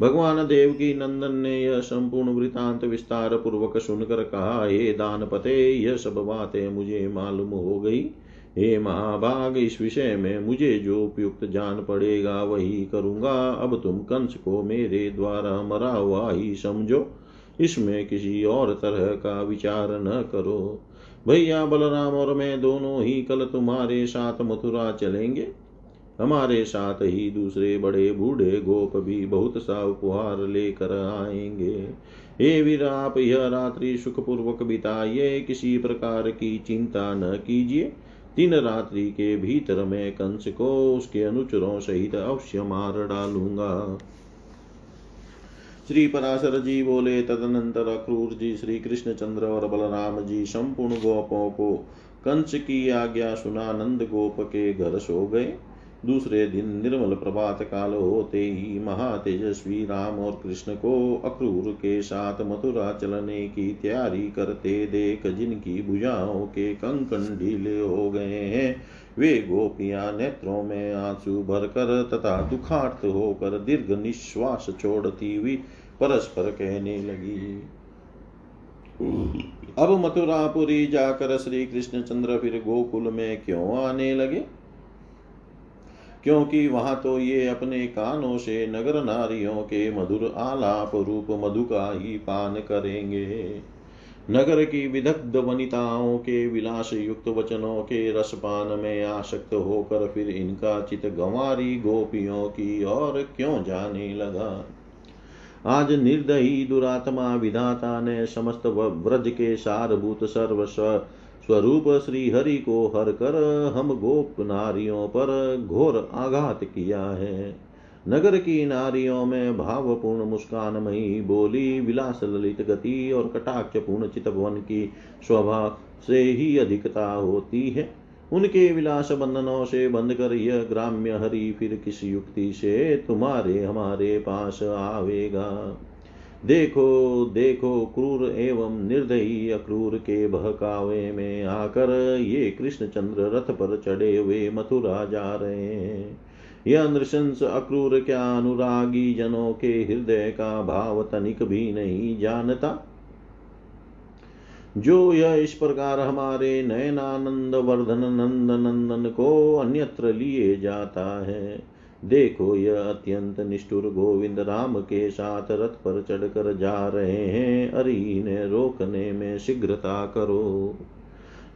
भगवान देव की नंदन ने यह संपूर्ण वृतांत विस्तार पूर्वक सुनकर कहा, हे दान पते यह सब बातें मुझे मालूम हो गई। हे महाभाग, इस विषय में मुझे जो उपयुक्त जान पड़ेगा वही करूँगा। अब तुम कंस को मेरे द्वारा मरा हुआ ही समझो। इसमें किसी और तरह का विचार न करो। भैया बलराम और मैं दोनों ही कल तुम्हारे साथ मथुरा चलेंगे। हमारे साथ ही दूसरे बड़े बूढ़े गोप भी बहुत सा उपहार लेकर आएँगे। हे वीर, आप यह रात्रि सुखपूर्वक बिताइए, किसी प्रकार की चिंता न कीजिए। तीन रात्रि के भीतर मैं कंस को उसके अनुचरों सहित अवश्य मार डालूँगा। श्री पराशर जी बोले, तदनंतर अक्रूर जी, श्री कृष्ण चंद्र और बलराम जी संपूर्ण गोपों को कंस की आज्ञा सुना नंद गोप के घर सो गए। दूसरे दिन निर्मल प्रभात काल होते ही महातेजस्वी राम और कृष्ण को अक्रूर के साथ मथुरा चलने की तैयारी करते देख जिनकी भुजाओं के कंकन ढीले हो गए हैं, वे गोपियाँ नेत्रों में आँसू भरकर तथा दुखार्थ होकर दीर्घ निश्वास छोड़ती हुई परस्पर कहने लगी। अब मथुरापुरी जाकर श्री कृष्ण चंद्र फिर गोकुल में क्यों आने लगे? क्योंकि वहाँ तो ये अपने कानों से नगर नारियों के मधुर आलाप रूप मधु का ही पान करेंगे। नगर की विदग्ध वनिताओं के विलास युक्त वचनों के रसपान में आसक्त होकर फिर इनका चित गंवारी गोपियों की और क्यों जाने लगा? आज निर्दयी दुरात्मा विधाता ने समस्त व्रज के सारभूत सर्व स्वरूप श्री हरि को हर कर हम गोप नारियों पर घोर आघात किया है। नगर की नारियों में भावपूर्ण मुस्कान मई बोली, विलास ललित गति और कटाक्ष पूर्ण चितवन की स्वभाव से ही अधिकता होती है। उनके विलास बंधनों से बंध कर यह ग्राम्य हरि फिर किस युक्ति से तुम्हारे हमारे पास आवेगा? देखो देखो, क्रूर एवं निर्दयी अक्रूर के बहकावे में आकर ये कृष्णचंद्र रथ पर चढ़े हुए मथुरा जा रहे हैं। यह नृशंस अक्रूर क्या अनुरागी जनों के हृदय का भाव तनिक भी नहीं जानता? जो यह इस प्रकार हमारे नयनानंद वर्धन नंद नंदन को अन्यत्र लिए जाता है देखो, यह अत्यंत निष्ठुर गोविंद राम के साथ रथ पर चढ़कर जा रहे हैं। अरे इन्हें रोकने में शीघ्रता करो।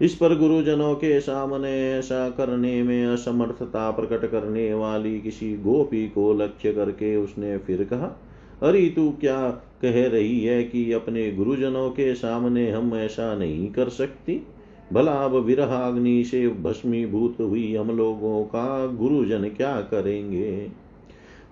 इस पर गुरुजनों के सामने ऐसा करने में असमर्थता प्रकट करने वाली किसी गोपी को लक्ष्य करके उसने फिर कहा, अरे, तू क्या कह रही है कि अपने गुरुजनों के सामने हम ऐसा नहीं कर सकती? भला अब विरह अग्नि से भस्मीभूत हुई हम लोगों का गुरुजन क्या करेंगे?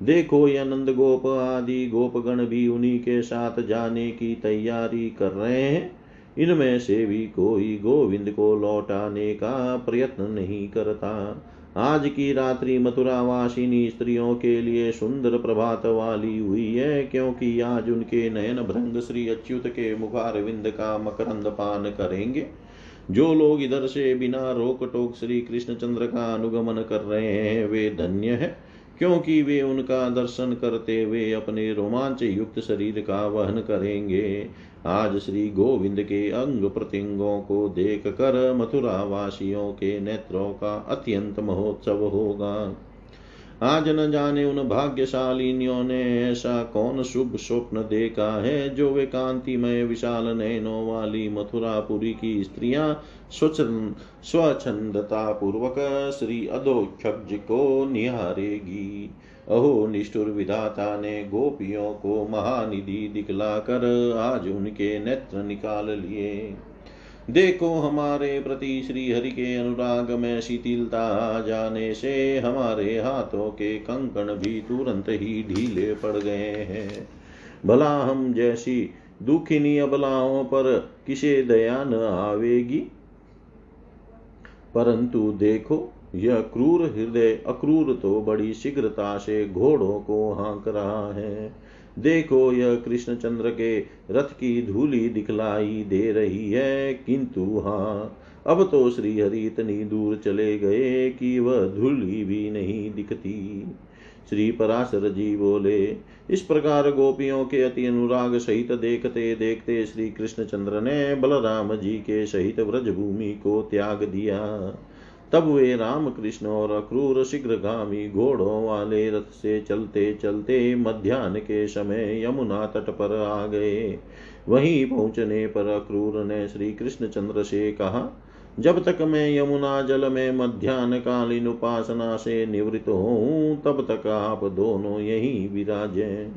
देखो ये नंद गोप आदि गोपगण भी उन्हीं के साथ जाने की तैयारी कर रहे हैं। इनमें से भी कोई गोविंद को लौटाने का प्रयत्न नहीं करता। आज की रात्रि मथुरा वासिनी स्त्रियों के लिए सुंदर प्रभात वाली हुई है, क्योंकि आज उनके नयन भ्रंग श्री अच्युत के मुखारविंद का मकरंद पान करेंगे। जो लोग इधर से बिना रोक टोक श्री कृष्णचंद्र का अनुगमन कर रहे हैं, वे धन्य है, क्योंकि वे उनका दर्शन करते हुए अपने रोमांच युक्त शरीर का वहन करेंगे। आज श्री गोविंद के अंग प्रतिंगों को देख कर मथुरा वासियों के नेत्रों का अत्यंत महोत्सव होगा। आज न जाने उन भाग्यशालिनियों ने, ऐसा कौन शुभ स्वप्न देखा है जो वे कांतिमय विशाल नयनों वाली मथुरापुरी की स्त्रियाँ स्वच्छंदता पूर्वक श्री अधोक्षज को निहारेगी? अहो, निष्ठुर विधाता ने गोपियों को महानिधि दिखलाकर आज उनके नेत्र निकाल लिए। देखो हमारे प्रति श्री हरि के अनुराग में शिथिलता आ जाने से हमारे हाथों के कंकण भी तुरंत ही ढीले पड़ गए हैं। भला हम जैसी दुखिनी अबलाओं पर किसे दया न आवेगी? परंतु देखो, यह क्रूर हृदय अक्रूर तो बड़ी शीघ्रता से घोड़ों को हाँक रहा है। देखो यह कृष्ण चंद्र के रथ की धूली दिखलाई दे रही है, किंतु हाँ अब तो श्री हरि इतनी दूर चले गए कि वह धूली भी नहीं दिखती। श्री पराशर जी बोले, इस प्रकार गोपियों के अति अनुराग सहित देखते देखते श्री कृष्ण चंद्र ने बलराम जी के सहित व्रज भूमि को त्याग दिया। तब वे राम कृष्ण और अक्रूर शीघ्रगामी घोड़ों वाले रथ से चलते चलते मध्यान्ह के समय यमुना तट पर आ गए। वहीं पहुँचने पर अक्रूर ने श्री कृष्ण चंद्र से कहा, जब तक मैं यमुना जल में मध्यान्ह कालीन उपासना से निवृत्त हूँ तब तक आप दोनों यहीं विराजे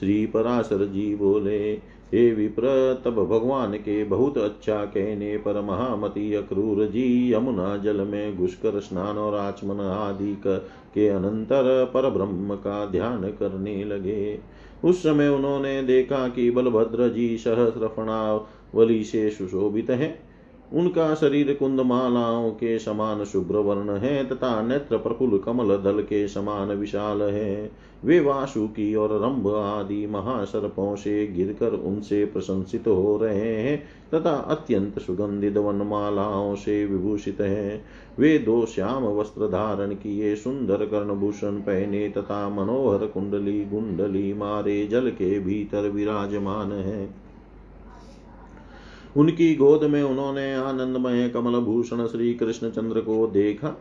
श्री पराशर जी बोले हे विप्र, तब भगवान के बहुत अच्छा कहने पर महामती अक्रूर जी यमुना जल में घुसकर स्नान और आचमन आदि कर के अनंतर पर ब्रह्म का ध्यान करने लगे। उस समय उन्होंने देखा कि बलभद्र जी सहस्र सहस्रफणावली से सुशोभित है। उनका शरीर कुंद मालाओं के समान शुभ्र वर्ण है तथा नेत्र प्रफुल कमल दल के समान विशाल है। वे वासुकी और रंभ आदि महासर्पों से गिरकर उनसे प्रशंसित हो रहे हैं तथा अत्यंत सुगंधित वनमालाओं से विभूषित है। वे दो श्याम वस्त्र धारण किए, सुंदर कर्णभूषण पहने तथा मनोहर कुंडली गुंडली मारे जल के भीतर विराजमान है। उनकी गोद में उन्होंने आनंदमय कमल भूषण श्री कृष्ण चंद्र को देखा।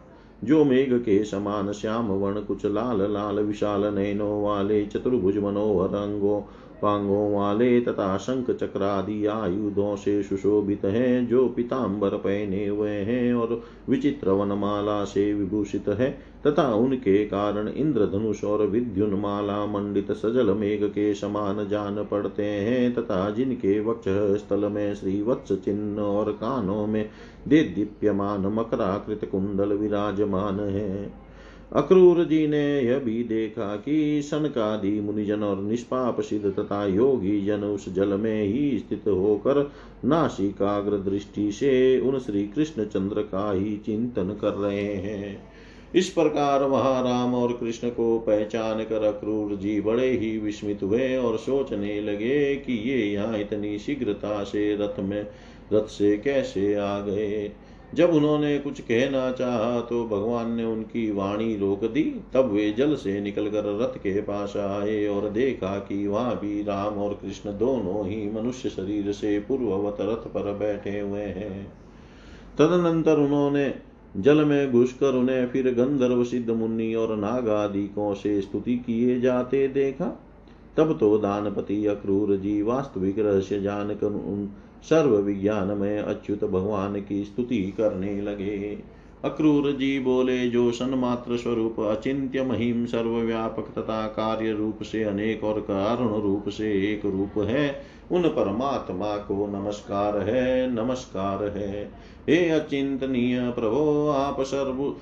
जो मेघ के समान श्याम वर्ण कुछ लाल लाल विशाल नयनों वाले चतुर्भुज मनोहर अंगों पांगों वाले तथा शंख चक्रादि आयुधों से सुशोभित हैं, जो पीताम्बर पहने हुए हैं और विचित्र वनमाला से विभूषित है, तथा उनके कारण इंद्रधनुष और विद्युन माला मंडित सजल मेघ के समान जान पड़ते हैं, तथा जिनके वक्ष स्थल में श्री वत्स चिन्ह और कानों में दे दीप्यमान मकराकृत कुंडल विराजमान है। अक्रूर जी ने यह भी देखा कि सनकादि मुनिजन और निष्पाप सिद्ध तथा योगी जन उस जल में ही स्थित होकर नासिकाग्र दृष्टि से उन श्री कृष्ण चंद्र का ही चिंतन कर रहे हैं। इस प्रकार वहाँ राम और कृष्ण को पहचान कर अक्रूर जी बड़े ही विस्मित हुए और सोचने लगे कि ये यहाँ इतनी शीघ्रता से रथ में, रथ से कैसे आ गए। जब उन्होंने कुछ कहना चाहा तो भगवान ने उनकी वाणी रोक दी। तब वे जल से निकलकर रथ के पास आए और देखा कि वहाँ भी राम और कृष्ण दोनों ही मनुष्य शरीर से पूर्ववत रथ पर बैठे हुए हैं। तदनंतर उन्होंने जल में घुसकर उन्हें फिर गंधर्व सिद्ध मुनि और नागादिकों से स्तुति किए जाते देखा। तब तो दानपति अक्रूर जी वास्तविक रहस्य जानकर उन सर्व विज्ञान में अच्युत भगवान की स्तुति करने लगे। अक्रूर जी बोले जो सन्मात्र स्वरूप, अचिंत्य महिम सर्वव्यापक तथा कार्य रूप से अनेक और कारण रूप से एक रूप है। उन परमात्मा को नमस्कार है नमस्कार है। हे अचिंतनीय प्रभो, आप सर्व,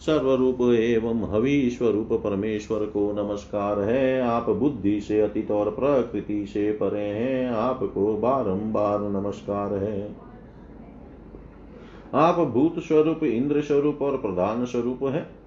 सर्वरूप एवं हवि स्वरूप परमेश्वर को नमस्कार है। आप बुद्धि से अतीत और प्रकृति से परे हैं। आपको बारंबार नमस्कार है। आप भूत स्वरूप, इंद्र स्वरूप और प्रधान स्वरूप है।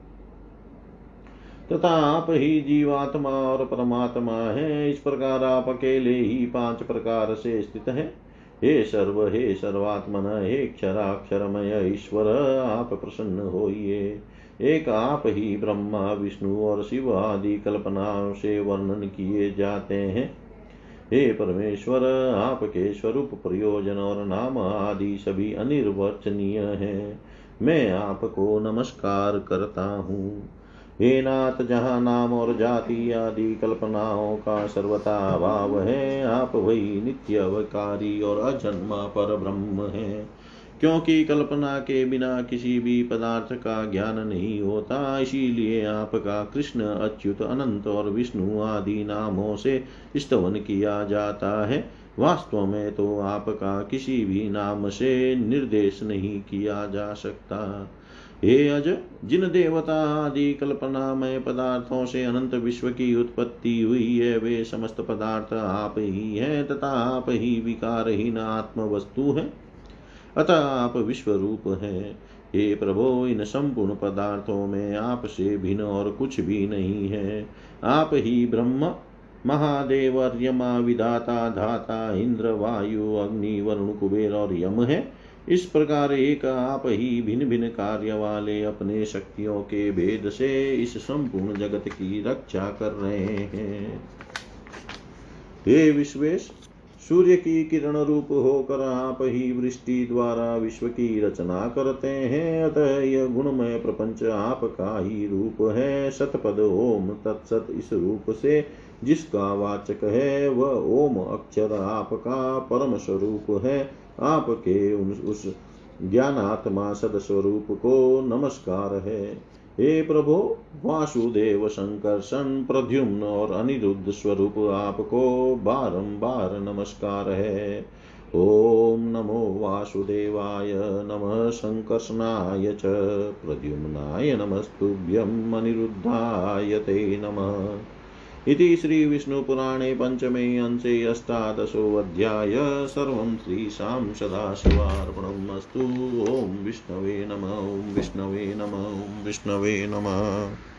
तथा आप ही जीवात्मा और परमात्मा है। इस प्रकार आप अकेले ही पाँच प्रकार से स्थित है। हे सर्व, हे सर्वात्मन, हे क्षराक्षरमय ईश्वर, आप प्रसन्न होइए। एक आप ही ब्रह्मा, विष्णु और शिव आदि कल्पनाओं से वर्णन किए जाते हैं। हे परमेश्वर, आपके स्वरूप प्रयोजन और नाम आदि सभी अनिर्वचनीय है। मैं आपको नमस्कार करता हूँ। हे नाथ, जहाँ नाम और जाति आदि कल्पनाओं का सर्वथा अभाव है, आप वही नित्य अवकारी और अजन्मा पर ब्रह्म है। क्योंकि कल्पना के बिना किसी भी पदार्थ का ज्ञान नहीं होता, इसीलिए आपका कृष्ण अच्युत अनंत और विष्णु आदि नामों से स्तवन किया जाता है। वास्तव में तो आपका किसी भी नाम से निर्देश नहीं किया जा सकता। हे अज, जिन देवता आदि कल्पना में पदार्थों से अनंत विश्व की उत्पत्ति हुई है, वे समस्त पदार्थ आप ही हैं तथा आप ही विकारहीन आत्म वस्तु है। अतः आप विश्व रूप हैं। हे प्रभो, इन संपूर्ण पदार्थों में आपसे भिन्न और कुछ भी नहीं है। आप ही ब्रह्म, महादेव, अर्यमा, विदाता, धाता, इंद्र, वायु, अग्नि, वरुण, कुबेर और यम है। इस प्रकार एक आप ही भिन्न भिन्न कार्य वाले अपने शक्तियों के भेद से इस संपूर्ण जगत की रक्षा कर रहे हैं। हे विश्वेश सूर्य की किरण रूप होकर आप ही वृष्टि द्वारा विश्व की रचना करते हैं। अतः यह गुणमय प्रपंच आपका ही रूप है। सतपद ओम तत्सत इस रूप से। जिसका वाचक है, वह ओम अक्षर आपका परम स्वरूप है। आपके उस ज्ञानात्मा सदस्वरूप को नमस्कार है। हे प्रभो, वासुदेव संकर्षण प्रद्युम्न और अनिरुद्ध स्वरूप आपको बारंबार नमस्कार है। ओम नमो वासुदेवाय नम संकर्षणाय च, प्रद्युम्नाय नमस्तुभ्यम् अनिरुद्धाय ते नमः। इति श्रीविष्णुपुराणे पञ्चमे अंशे अष्टादशोऽध्याय। सर्वं श्रीशां सदाशिवार्पणम् अस्तु ॐ विष्णवे नम, ॐ विष्णवे नम, ॐ विष्णवे नमः।